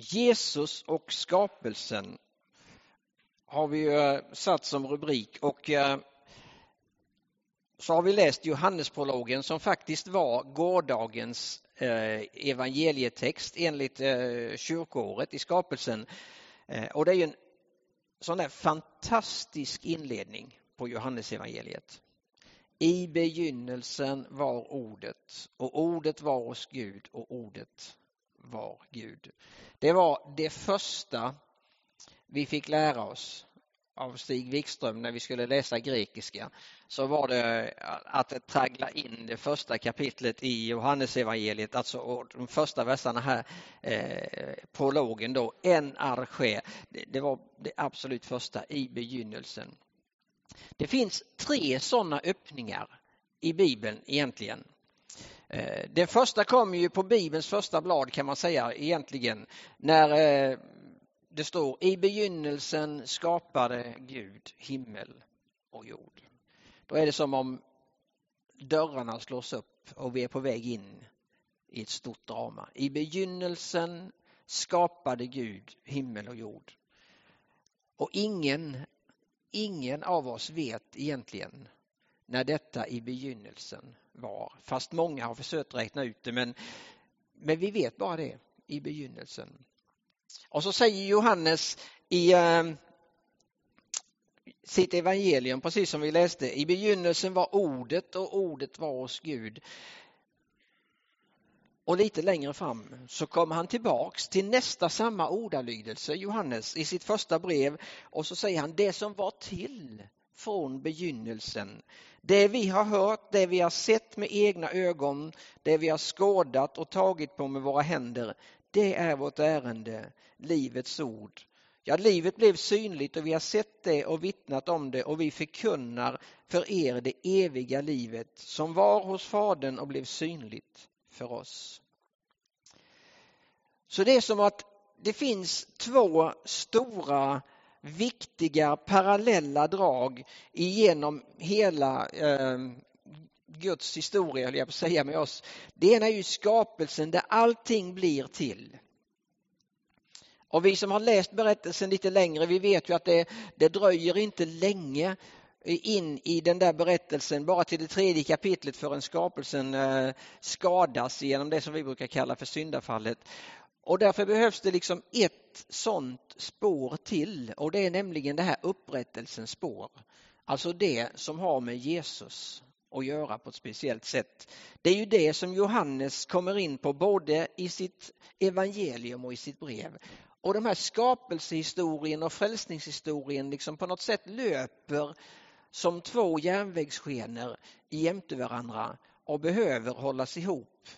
Jesus och skapelsen har vi eh, satt som rubrik och eh, så har vi läst Johannesprologen som faktiskt var gårdagens eh, evangelietext enligt kyrkoåret i skapelsen. Och det är ju en sån där fantastisk inledning på Johannesevangeliet. I begynnelsen var ordet och ordet var hos Gud och ordet var Gud. Det var det första vi fick lära oss av Stig Wikström när vi skulle läsa grekiska så var det att traggla in det första kapitlet i Johannesevangeliet, alltså de första verserna här, eh, prologen då, en arche. Det, det var det absolut första i begynnelsen. Det finns tre sådana öppningar i Bibeln egentligen. Eh, Den första kom ju på Bibelns första blad kan man säga egentligen när eh, det står i begynnelsen skapade Gud himmel och jord. Då är det som om dörrarna slås upp och vi är på väg in i ett stort drama. I begynnelsen skapade Gud himmel och jord. Och ingen, ingen av oss vet egentligen när detta i begynnelsen var. Fast många har försökt räkna ut det men, men vi vet bara det i begynnelsen. Och så säger Johannes i eh, sitt evangelium, precis som vi läste, i begynnelsen var ordet och ordet var hos Gud. Och lite längre fram så kommer han tillbaks till nästa samma ordalydelse, Johannes, i sitt första brev och så säger han det som var till från begynnelsen. Det vi har hört, det vi har sett med egna ögon, det vi har skådat och tagit på med våra händer, det är vårt ärende, livets ord. Ja, livet blev synligt och vi har sett det och vittnat om det och vi förkunnar för er det eviga livet som var hos Fadern och blev synligt för oss. Så det är som att det finns två stora viktiga parallella drag genom hela eh, Guds historia, höll jag på att säga, med oss. Det ena är ju skapelsen där allting blir till. Och vi som har läst berättelsen lite längre, vi vet ju att det, det dröjer inte länge in i den där berättelsen, bara till det tredje kapitlet förrän skapelsen eh, skadas genom det som vi brukar kalla för syndafallet. Och därför behövs det liksom ett sånt spår till och det är nämligen det här upprättelsens spår. Alltså det som har med Jesus att göra på ett speciellt sätt. Det är ju det som Johannes kommer in på både i sitt evangelium och i sitt brev. Och de här skapelsehistorien och frälsningshistorien liksom på något sätt löper som två järnvägsskenor jämte varandra och behöver hållas ihop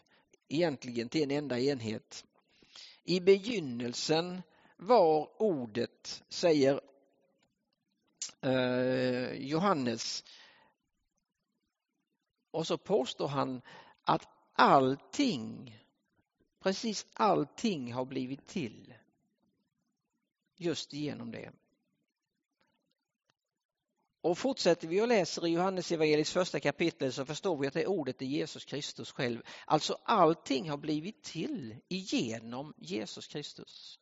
egentligen till en enda enhet. I begynnelsen var ordet, säger eh, Johannes. Och så påstår han att allting, precis allting har blivit till just genom det. Och fortsätter vi och läser i Johannes evangeliets första kapitel så förstår vi att det ordet är Jesus Kristus själv. Alltså allting har blivit till genom Jesus Kristus.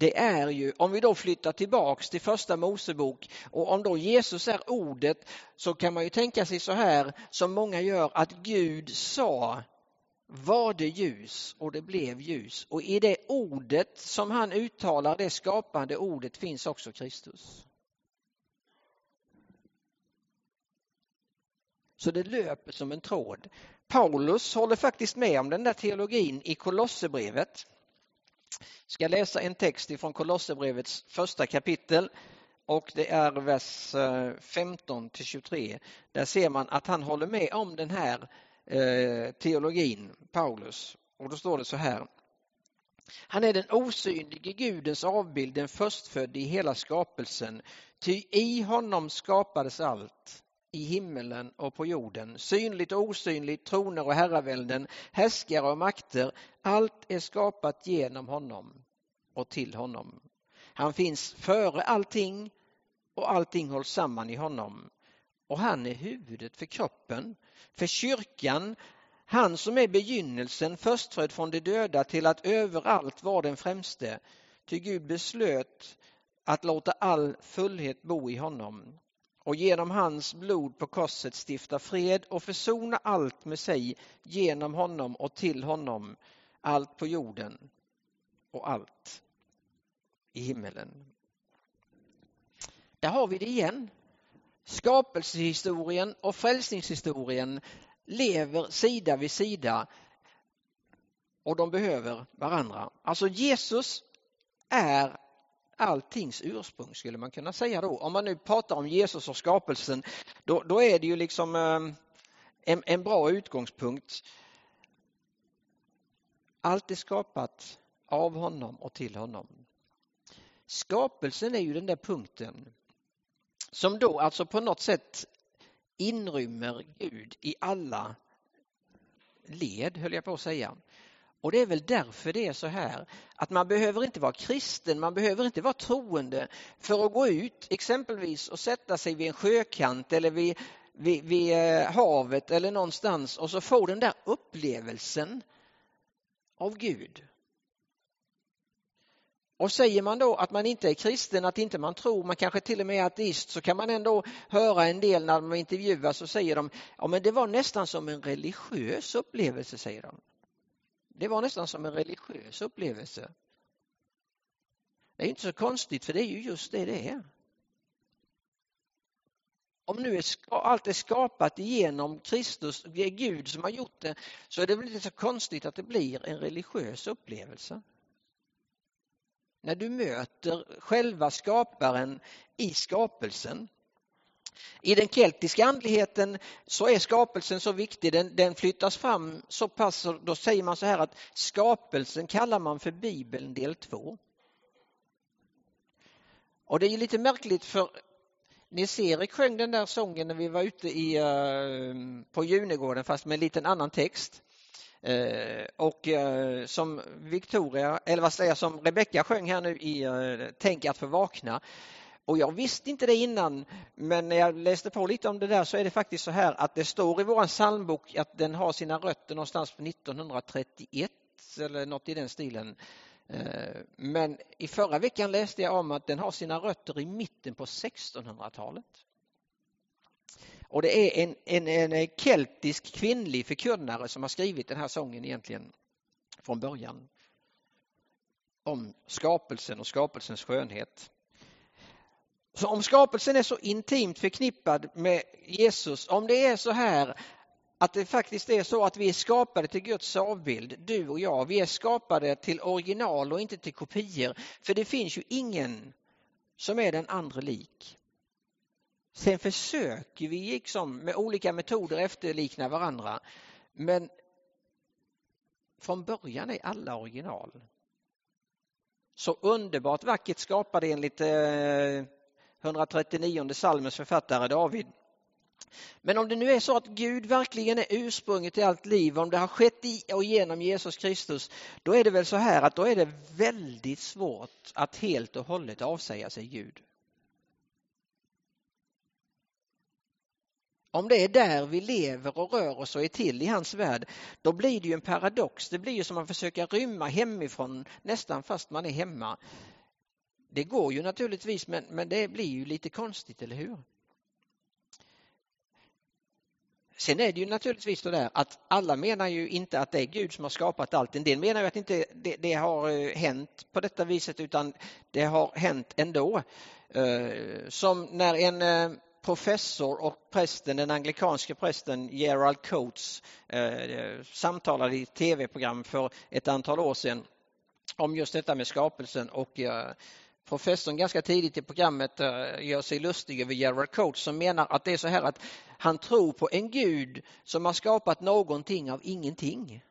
Det är ju, om vi då flyttar tillbaks till första Mosebok och om då Jesus är ordet så kan man ju tänka sig så här som många gör att Gud sa var det ljus och det blev ljus. Och i det ordet som han uttalar, det skapande ordet, finns också Kristus. Så det löper som en tråd. Paulus håller faktiskt med om den där teologin i Kolosserbrevet. Jag ska läsa en text ifrån Kolosserbrevets första kapitel och det är vers eh, 15 till 23. Där ser man att han håller med om den här eh, teologin, Paulus. Och då står det så här. Han är den osynlige Gudens avbild, den förstfödde i hela skapelsen. Ty i honom skapades allt i himmelen och på jorden, synligt och osynligt, troner och herravälden, härskare och makter. Allt är skapat genom honom och till honom. Han finns före allting och allting hålls samman i honom. Och han är huvudet för kroppen, för kyrkan. Han som är begynnelsen, förstfödd från de döda till att överallt var den främste. Ty Gud beslöt att låta all fullhet bo i honom och genom hans blod på korset stifta fred och försona allt med sig genom honom och till honom, allt på jorden och allt i himmelen. Där har vi det igen. Skapelsehistorien och frälsningshistorien lever sida vid sida och de behöver varandra. Alltså Jesus är alltings ursprung skulle man kunna säga då. Om man nu pratar om Jesus och skapelsen då, då är det ju liksom ehm, en, en bra utgångspunkt. Allt är skapat av honom och till honom. Skapelsen är ju den där punkten som då alltså på något sätt inrymmer Gud i alla led, höll jag på att säga. Och det är väl därför det är så här att man behöver inte vara kristen, man behöver inte vara troende för att gå ut exempelvis och sätta sig vid en sjökant eller vid, vid, vid eh, havet eller någonstans och så få den där upplevelsen av Gud. Och säger man då att man inte är kristen, att inte man tror, man kanske till och med är ateist, så kan man ändå höra en del när de intervjuas så säger de, ja men det var nästan som en religiös upplevelse, säger de. Det var nästan som en religiös upplevelse. Det är inte så konstigt för det är ju just det det är. Om nu är, allt är skapat genom Kristus, det är Gud som har gjort det, så är det väl inte så konstigt att det blir en religiös upplevelse. När du möter själva skaparen i skapelsen i den keltiska andligheten så är skapelsen så viktig, den, den flyttas fram så pass, då säger man så här att skapelsen kallar man för Bibeln del 2. Och det är lite märkligt för Nils-Erik sjöng den där sången när vi var ute i, eh, på Junegården fast med en liten annan text. Eh, och eh, som Victoria, eller vad säger jag, som Rebecka sjöng här nu i Tänk att få vakna och jag visste inte det innan, men när jag läste på lite om det där så är det faktiskt så här att det står i vår psalmbok att den har sina rötter någonstans på 1931 eller något i den stilen. Eh, men i förra veckan läste jag om att den har sina rötter i mitten på 1600-talet. Och det är en, en, en keltisk kvinnlig förkunnare som har skrivit den här sången egentligen från början. Om skapelsen och skapelsens skönhet. Så om skapelsen är så intimt förknippad med Jesus, om det är så här att det faktiskt är så att vi är skapade till Guds avbild, du och jag, vi är skapade till original och inte till kopior. För det finns ju ingen som är den andra lik. Sen försöker vi liksom med olika metoder efterlikna varandra. Men från början är alla original. Så underbart vackert skapade enligt eh, 139 psalmens författare David. Men om det nu är så att Gud verkligen är ursprunget till allt liv, om det har skett i och genom Jesus Kristus, då är det väl så här att då är det väldigt svårt att helt och hållet avsäga sig Gud. Om det är där vi lever och rör oss och är till i hans värld, då blir det ju en paradox. Det blir ju som att försöka rymma hemifrån nästan fast man är hemma. Det går ju naturligtvis men, men det blir ju lite konstigt, eller hur? Sen är det ju naturligtvis så där att alla menar ju inte att det är Gud som har skapat allt. En del menar ju att inte det, det har eh, hänt på detta viset utan det har hänt ändå. Eh, som när en eh, professor och prästen, den anglikanske prästen Gerald Coates samtalade i tv-program för ett antal år sedan om just detta med skapelsen och professorn ganska tidigt i programmet eh, gör sig lustig över Gerard Coates som menar att det är så här att han tror på en gud som har skapat någonting av ingenting.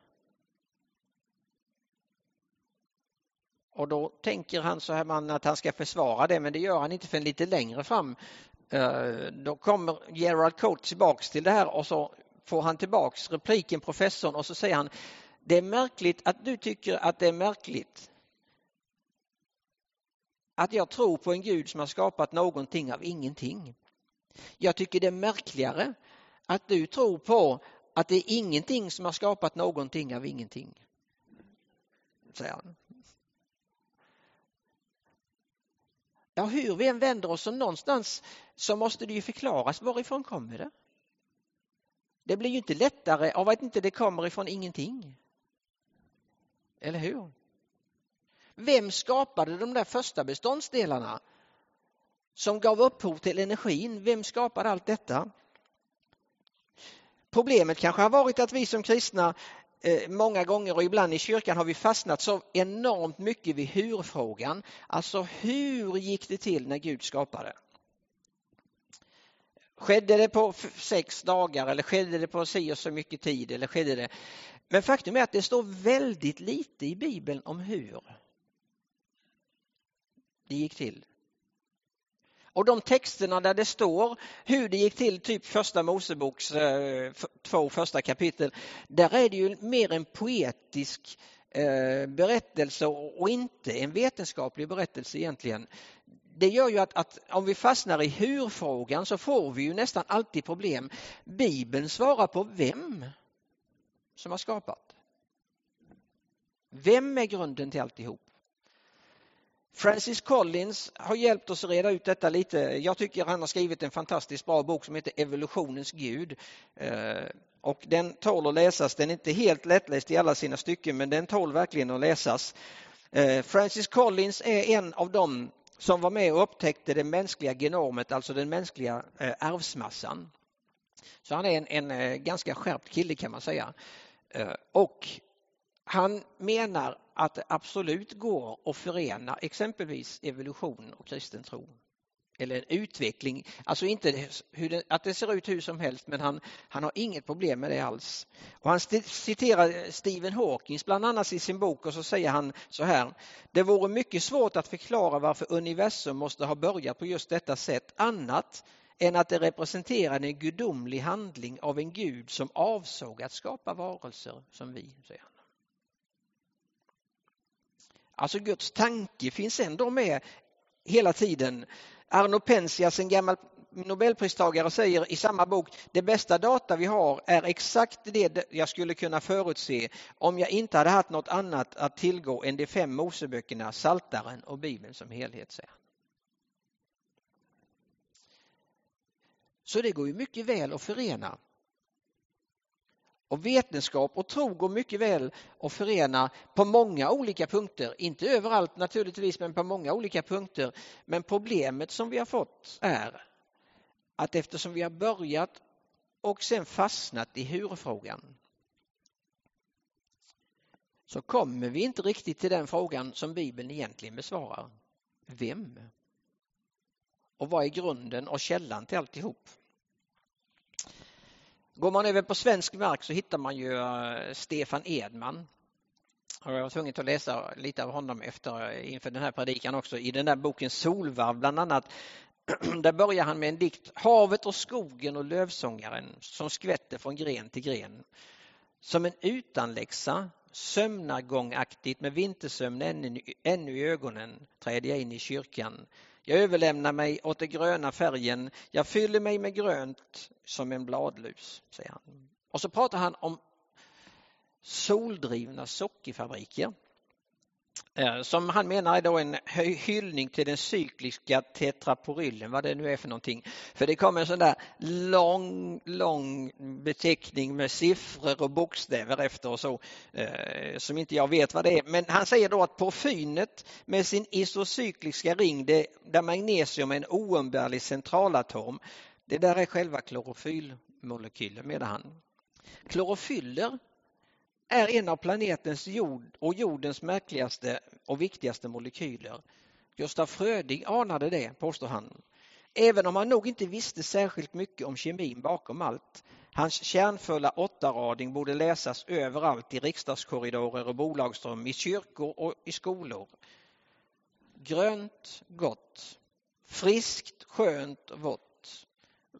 Och då tänker han så här man att han ska försvara det men det gör han inte förrän lite längre fram. Eh, då kommer Gerald Coates tillbaks till det här och så får han tillbaks repliken professorn och så säger han det är märkligt att du tycker att det är märkligt att jag tror på en Gud som har skapat någonting av ingenting. Jag tycker det är märkligare att du tror på att det är ingenting som har skapat någonting av ingenting. Säger han. Ja, hur vi än vänder oss så någonstans så måste det ju förklaras varifrån kommer det? Det blir ju inte lättare av att inte det kommer ifrån ingenting. Eller hur? Vem skapade de där första beståndsdelarna som gav upphov till energin? Vem skapade allt detta? Problemet kanske har varit att vi som kristna eh, många gånger och ibland i kyrkan har vi fastnat så enormt mycket vid hur-frågan. Alltså hur gick det till när Gud skapade? Skedde det på sex dagar eller skedde det på si och så mycket tid? Eller skedde det? Men faktum är att det står väldigt lite i Bibeln om hur det gick till. Och de texterna där det står hur det gick till, typ första Moseboks eh, två första kapitel, där är det ju mer en poetisk eh, berättelse och inte en vetenskaplig berättelse egentligen. Det gör ju att, att om vi fastnar i hur-frågan så får vi ju nästan alltid problem. Bibeln svarar på vem som har skapat. Vem är grunden till alltihop? Francis Collins har hjälpt oss att reda ut detta lite. Jag tycker han har skrivit en fantastiskt bra bok som heter Evolutionens Gud. Eh, och den tål att läsas. Den är inte helt lättläst i alla sina stycken men den tål verkligen att läsas. Eh, Francis Collins är en av dem som var med och upptäckte det mänskliga genomet, alltså den mänskliga eh, arvsmassan. Så han är en, en ganska skärpt kille kan man säga. Och han menar att det absolut går att förena exempelvis evolution och kristen tro. Eller en utveckling, alltså inte det, att det ser ut hur som helst men han, han har inget problem med det alls. Och han citerar Stephen Hawkins bland annat i sin bok och så säger han så här. Det vore mycket svårt att förklara varför universum måste ha börjat på just detta sätt annat än att det representerar en gudomlig handling av en gud som avsåg att skapa varelser som vi. säger. Alltså Guds tanke finns ändå med hela tiden. Arno Penzias, en gammal nobelpristagare, säger i samma bok det bästa data vi har är exakt det jag skulle kunna förutse om jag inte hade haft något annat att tillgå än de fem Moseböckerna, Saltaren och Bibeln som helhet. Säger. Så det går ju mycket väl att förena och vetenskap och tro går mycket väl att förena på många olika punkter. Inte överallt naturligtvis, men på många olika punkter. Men problemet som vi har fått är att eftersom vi har börjat och sen fastnat i hur-frågan så kommer vi inte riktigt till den frågan som Bibeln egentligen besvarar. Vem? Och vad är grunden och källan till alltihop? Går man över på svensk mark så hittar man ju eh, Stefan Edman. Och jag var tvungen att läsa lite av honom efter, eh, inför den här predikan också. I den där boken Solvarv bland annat. Där börjar han med en dikt. Havet och skogen och lövsångaren som skvätter från gren till gren. Som en utanläxa, sömnargångaktigt med vintersömn ännu, ännu i ögonen träder jag in i kyrkan jag överlämnar mig åt den gröna färgen. Jag fyller mig med grönt som en bladlus, säger han. Och så pratar han om soldrivna sockerfabriker. Eh, som han menar är då en hyllning till den cykliska tetraporyllen, vad det nu är för någonting. För det kommer en sån där lång, lång beteckning med siffror och bokstäver efter och så, eh, som inte jag vet vad det är. Men han säger då att porfynet med sin isocykliska ring, det, där magnesium är en oumbärlig centralatom, det där är själva klorofyllmolekylen, menar han. Klorofyller är en av planetens jord och jordens märkligaste och viktigaste molekyler. Gustaf Fröding anade det, påstår han. Även om han nog inte visste särskilt mycket om kemin bakom allt. Hans kärnfulla åttarading borde läsas överallt i riksdagskorridorer och bolagsrum, i kyrkor och i skolor. Grönt, gott. Friskt, skönt, vått.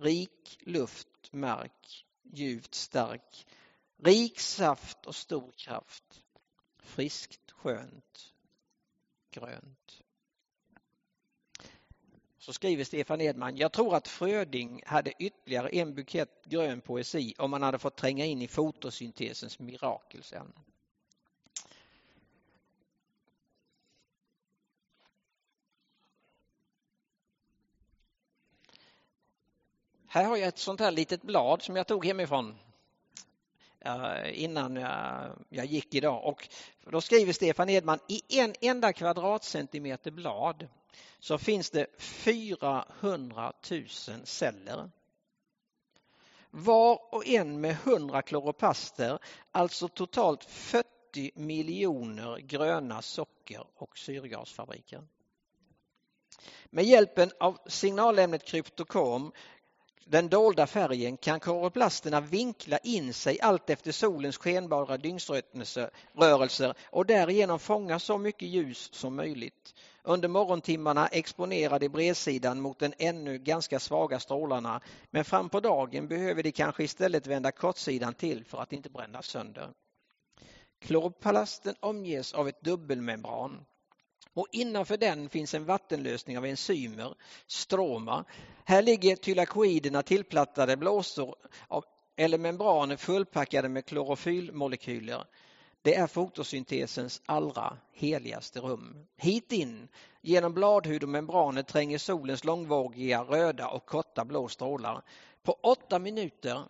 Rik luft, mark. Djupt, stark. Rik saft och stor kraft. Friskt, skönt, grönt. så skriver Stefan Edman, jag tror att Fröding hade ytterligare en bukett grön poesi om man hade fått tränga in i fotosyntesens mirakel sen. Här har jag ett sånt här litet blad som jag tog hemifrån Eh, innan jag gick idag. Och då skriver Stefan Edman, i en enda kvadratcentimeter blad så finns det 400 000 celler. Var och en med 100 kloroplaster, alltså totalt 40 miljoner gröna socker och syrgasfabriker. Med hjälpen av signalämnet kryptokom den dolda färgen kan koroplasterna vinkla in sig allt efter solens skenbara dygnsrörelser och därigenom fånga så mycket ljus som möjligt. Under morgontimmarna exponerar de bredsidan mot den ännu ganska svaga strålarna men fram på dagen behöver de kanske istället vända kortsidan till för att inte brännas sönder. Kloroplasten omges av ett dubbelmembran och innanför den finns en vattenlösning av enzymer, stroma. Här ligger tylakoiderna tillplattade blåsor av, eller membraner fullpackade med klorofyllmolekyler. Det är fotosyntesens allra heligaste rum. Hit in, genom bladhud och membraner tränger solens långvågiga röda och korta blå strålar. På åtta minuter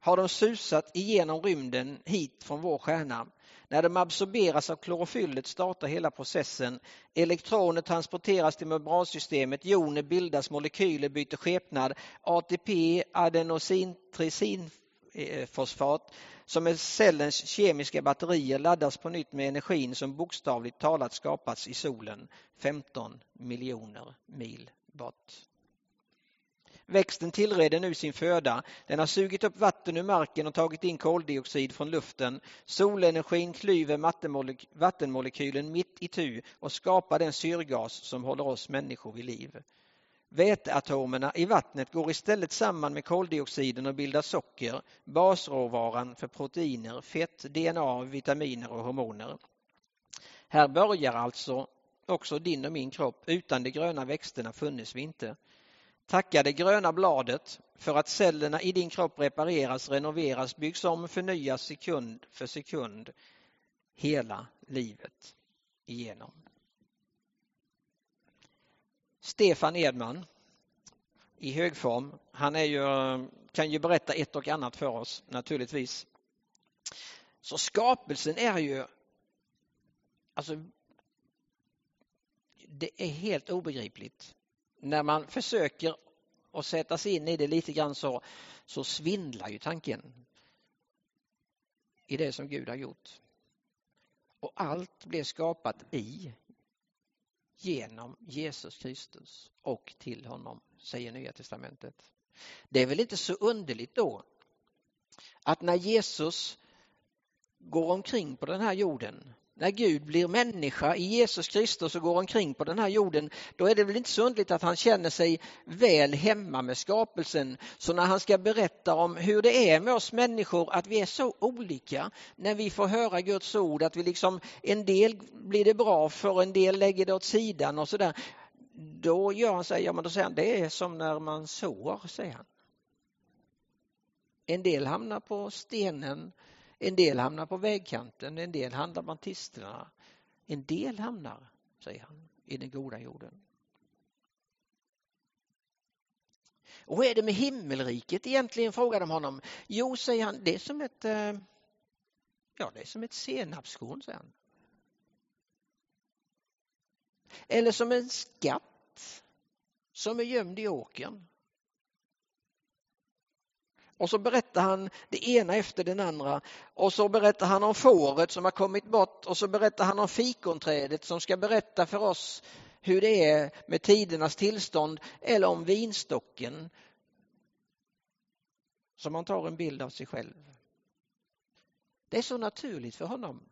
har de susat igenom rymden hit från vår stjärna. När de absorberas av klorofyllet startar hela processen. Elektroner transporteras till membransystemet, joner bildas, molekyler byter skepnad. ATP, adenosintrisinfosfat, som är cellens kemiska batterier, laddas på nytt med energin som bokstavligt talat skapats i solen 15 miljoner mil bort. Växten tillreder nu sin föda. Den har sugit upp vatten ur marken och tagit in koldioxid från luften. Solenergin klyver vattenmolekylen mitt i tu och skapar den syrgas som håller oss människor vid liv. Väteatomerna i vattnet går istället samman med koldioxiden och bildar socker, basråvaran för proteiner, fett, DNA, vitaminer och hormoner. Här börjar alltså också din och min kropp. Utan de gröna växterna funnes vi inte. Tacka det gröna bladet för att cellerna i din kropp repareras, renoveras, byggs om, förnyas sekund för sekund hela livet igenom. Stefan Edman i högform. Han är ju, kan ju berätta ett och annat för oss naturligtvis. Så skapelsen är ju alltså det är helt obegripligt när man försöker att sätta sig in i det lite grann så, så svindlar ju tanken i det som Gud har gjort. Och allt blev skapat i, genom Jesus Kristus och till honom, säger Nya Testamentet. Det är väl inte så underligt då att när Jesus går omkring på den här jorden när Gud blir människa i Jesus Kristus och går omkring på den här jorden, då är det väl inte så underligt att han känner sig väl hemma med skapelsen. Så när han ska berätta om hur det är med oss människor, att vi är så olika, när vi får höra Guds ord, att vi liksom, en del blir det bra för, en del lägger det åt sidan och sådär. Då gör han sig, ja men då säger han, det är som när man sår, säger han. En del hamnar på stenen, en del hamnar på vägkanten, en del hamnar bland tisterna. En del hamnar, säger han, i den goda jorden. Och hur är det med himmelriket egentligen, frågar de honom. Jo, säger han, det är som ett, eh, ja, det är som ett senapskorn, säger han. Eller som en skatt som är gömd i åkern. Och så berättar han det ena efter den andra. Och så berättar han om fåret som har kommit bort och så berättar han om fikonträdet som ska berätta för oss hur det är med tidernas tillstånd eller om vinstocken. Som han tar en bild av sig själv. Det är så naturligt för honom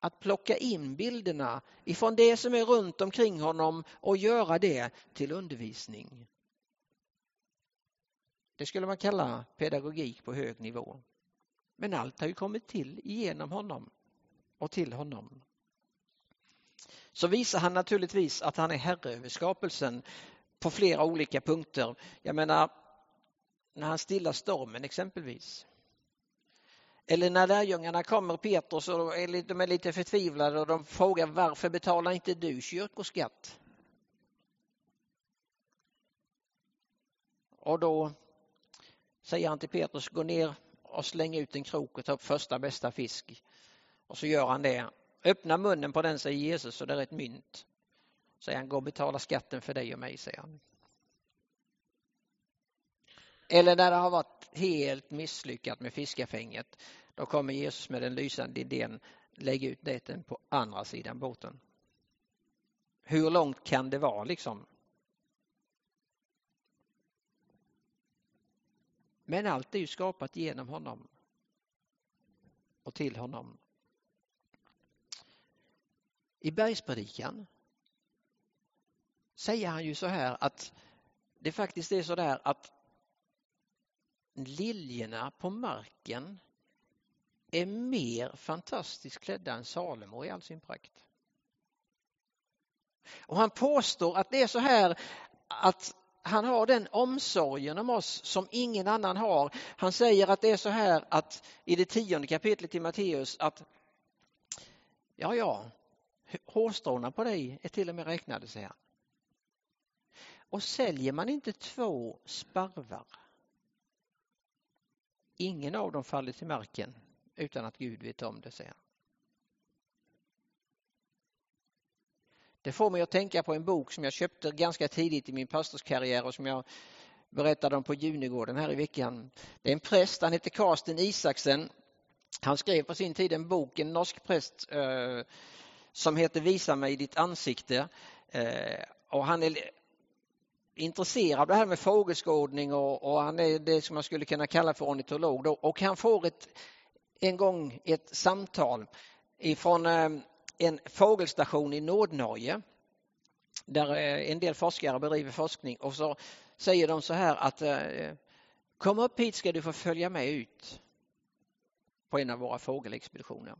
att plocka in bilderna ifrån det som är runt omkring honom och göra det till undervisning. Det skulle man kalla pedagogik på hög nivå. Men allt har ju kommit till genom honom och till honom. så visar han naturligtvis att han är herre över skapelsen på flera olika punkter. Jag menar, när han stillar stormen exempelvis. Eller när lärjungarna kommer Petrus och de är lite förtvivlade och de frågar varför betalar inte du kyrkoskatt? Och då säger han till Petrus, gå ner och släng ut en krok och ta upp första bästa fisk. Och så gör han det. Öppna munnen på den, säger Jesus, och det är ett mynt. Säger han, gå och betala skatten för dig och mig, säger han. Eller när det har varit helt misslyckat med fiskafänget, då kommer Jesus med den lysande idén, lägg ut näten på andra sidan båten. Hur långt kan det vara liksom? Men allt är ju skapat genom honom och till honom. I bergspredikan säger han ju så här att det faktiskt är så där att liljorna på marken är mer fantastiskt klädda än Salomo i all sin prakt. Och han påstår att det är så här att han har den omsorgen om oss som ingen annan har. Han säger att det är så här att i det tionde kapitlet i Matteus att ja, ja, hårstråna på dig är till och med räknade, säger han. Och säljer man inte två sparvar, ingen av dem faller till marken utan att Gud vet om det, säger han. Det får mig att tänka på en bok som jag köpte ganska tidigt i min pastorskarriär och som jag berättade om på Junigården här i veckan. Det är en präst, han heter Karsten Isaksen. Han skrev på sin tid en bok, en norsk präst, eh, som heter Visa mig ditt ansikte. Eh, och han är intresserad av det här med fågelskådning och, och, han är det som man skulle kunna kalla för ornitolog. Då. Och han får ett, en gång ett samtal ifrån eh, en fågelstation i Nordnorge där eh, en del forskare bedriver forskning och så säger de så här att eh, kom upp hit ska du få följa med ut på en av våra fågelexpeditioner.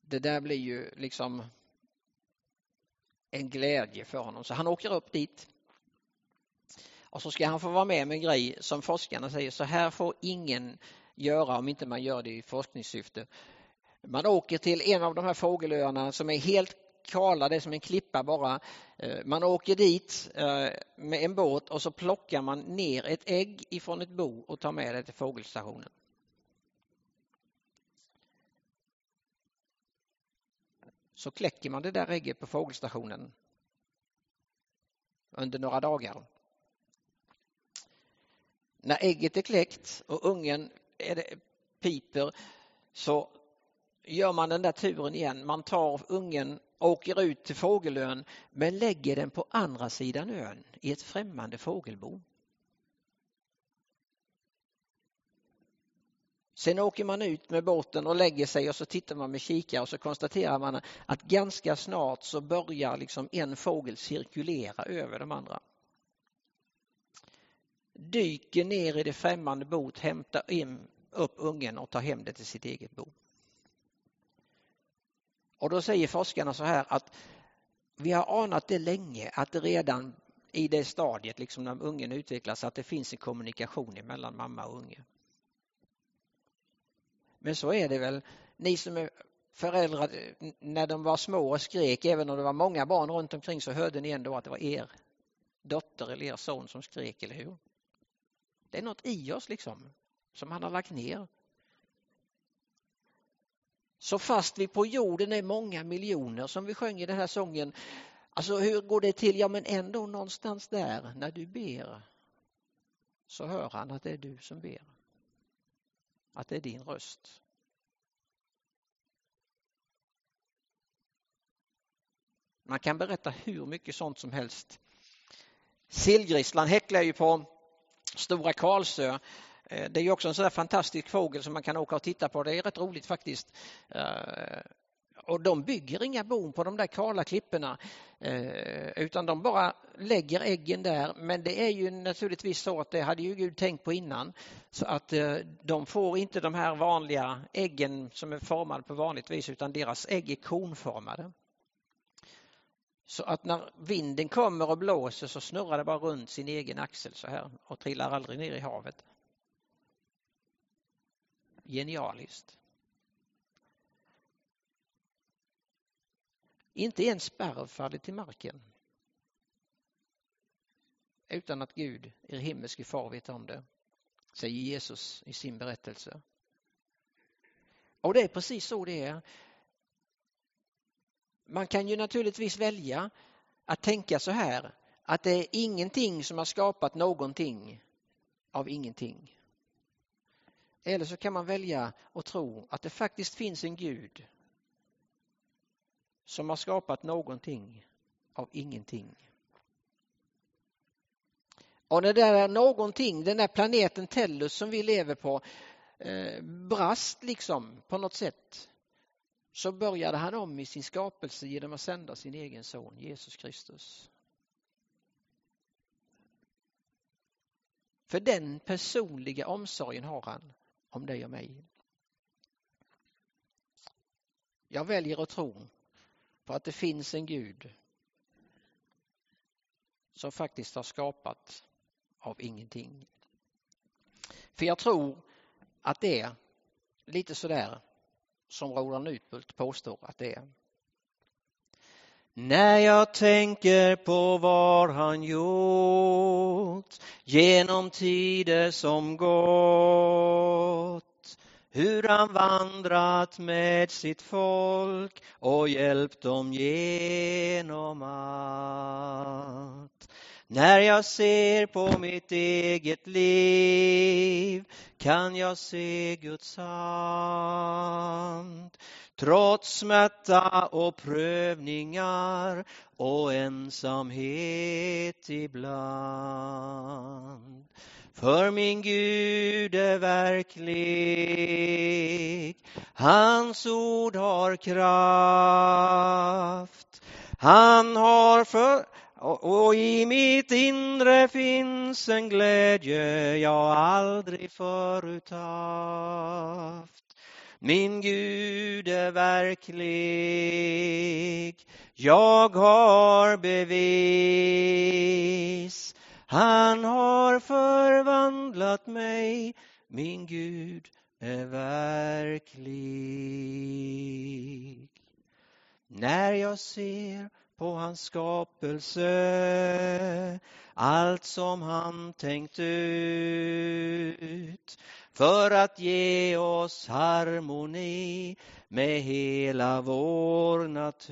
Det där blir ju liksom en glädje för honom så han åker upp dit. Och så ska han få vara med med en grej som forskarna säger så här får ingen göra om inte man gör det i forskningssyfte. Man åker till en av de här fågelöarna som är helt kala, det är som en klippa bara. Eh, man åker dit eh, med en båt och så plockar man ner ett ägg ifrån ett bo och tar med det till fågelstationen. Så kläcker man det där ägget på fågelstationen under några dagar. När ägget är kläckt och ungen är det, piper så gör man den där turen igen. Man tar ungen, åker ut till fågelön men lägger den på andra sidan ön i ett främmande fågelbo. Sen åker man ut med båten och lägger sig och så tittar man med kikare och så konstaterar man att ganska snart så börjar liksom en fågel cirkulera över de andra. Dyker ner i det främmande boet, hämtar in upp ungen och tar hem det till sitt eget bo. Och då säger forskarna så här att vi har anat det länge att det redan i det stadiet, liksom när ungen utvecklas, att det finns en kommunikation mellan mamma och unge. Men så är det väl, ni som är föräldrar, när de var små och skrek, även om det var många barn runt omkring så hörde ni ändå att det var er dotter eller er son som skrek, eller hur? Det är något i oss liksom, som han har lagt ner. Så fast vi på jorden är många miljoner som vi sjöng i den här sången. Alltså hur går det till? Ja men ändå någonstans där när du ber så hör han att det är du som ber. Att det är din röst. Man kan berätta hur mycket sånt som helst. Sillgrisslan häcklar ju på Stora Karlsö Eh, det är också en sån där fantastisk fågel som man kan åka och titta på. Det är rätt roligt faktiskt. Eh, och de bygger inga bon på de där kala klipporna eh, utan de bara lägger äggen där. Men det är ju naturligtvis så att det hade ju Gud tänkt på innan. Så att de får inte de här vanliga äggen som är formade på vanligt vis utan deras ägg är konformade. Så att när vinden kommer och blåser så snurrar det bara runt sin egen axel så här och trillar aldrig ner i havet. Genialiskt. Inte en sparv faller till marken utan att Gud, er himmelske far, vet om det, säger Jesus i sin berättelse. Och det är precis så det är. Man kan ju naturligtvis välja att tänka så här att det är ingenting som har skapat någonting av ingenting. Eller så kan man välja att tro att det faktiskt finns en Gud som har skapat någonting av ingenting. Och när det där någonting, den där planeten Tellus som vi lever på, eh, brast liksom på något sätt så började han om i sin skapelse genom att sända sin egen son Jesus Kristus. För den personliga omsorgen har han om dig och mig. Jag väljer att tro på att det finns en Gud som faktiskt har skapat av ingenting. För jag tror att det är lite sådär som Roland Utbult påstår att det är. När jag tänker på vad han gjort genom tider som gått hur han vandrat med sitt folk och hjälpt dem genom allt. När jag ser på mitt eget liv kan jag se Guds hand. Trots smärta och prövningar och ensamhet ibland. För min Gud är verklig, hans ord har kraft. Han har för och i mitt inre finns en glädje jag aldrig förut haft. Min Gud är verklig, jag har bevis. Han har förvandlat mig, min Gud är verklig. När jag ser på hans skapelse, allt som han tänkt ut för att ge oss harmoni med hela vår natur.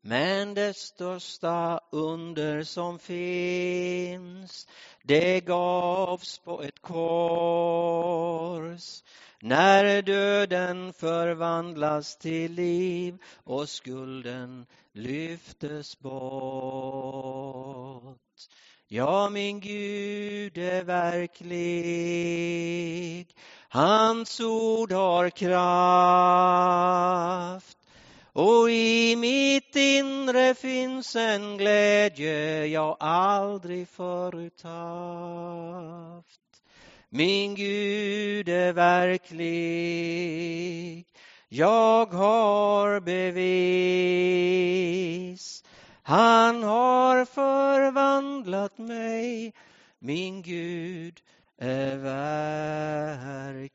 Men det största under som finns, det gavs på ett kors. När döden förvandlas till liv och skulden lyftes bort. Ja, min Gud är verklig. Hans ord har kraft. Och i mitt inre finns en glädje jag aldrig förut haft. Min Gud är verklig. Jag har bevis. Han har förvandlat mig. Min Gud är verklig.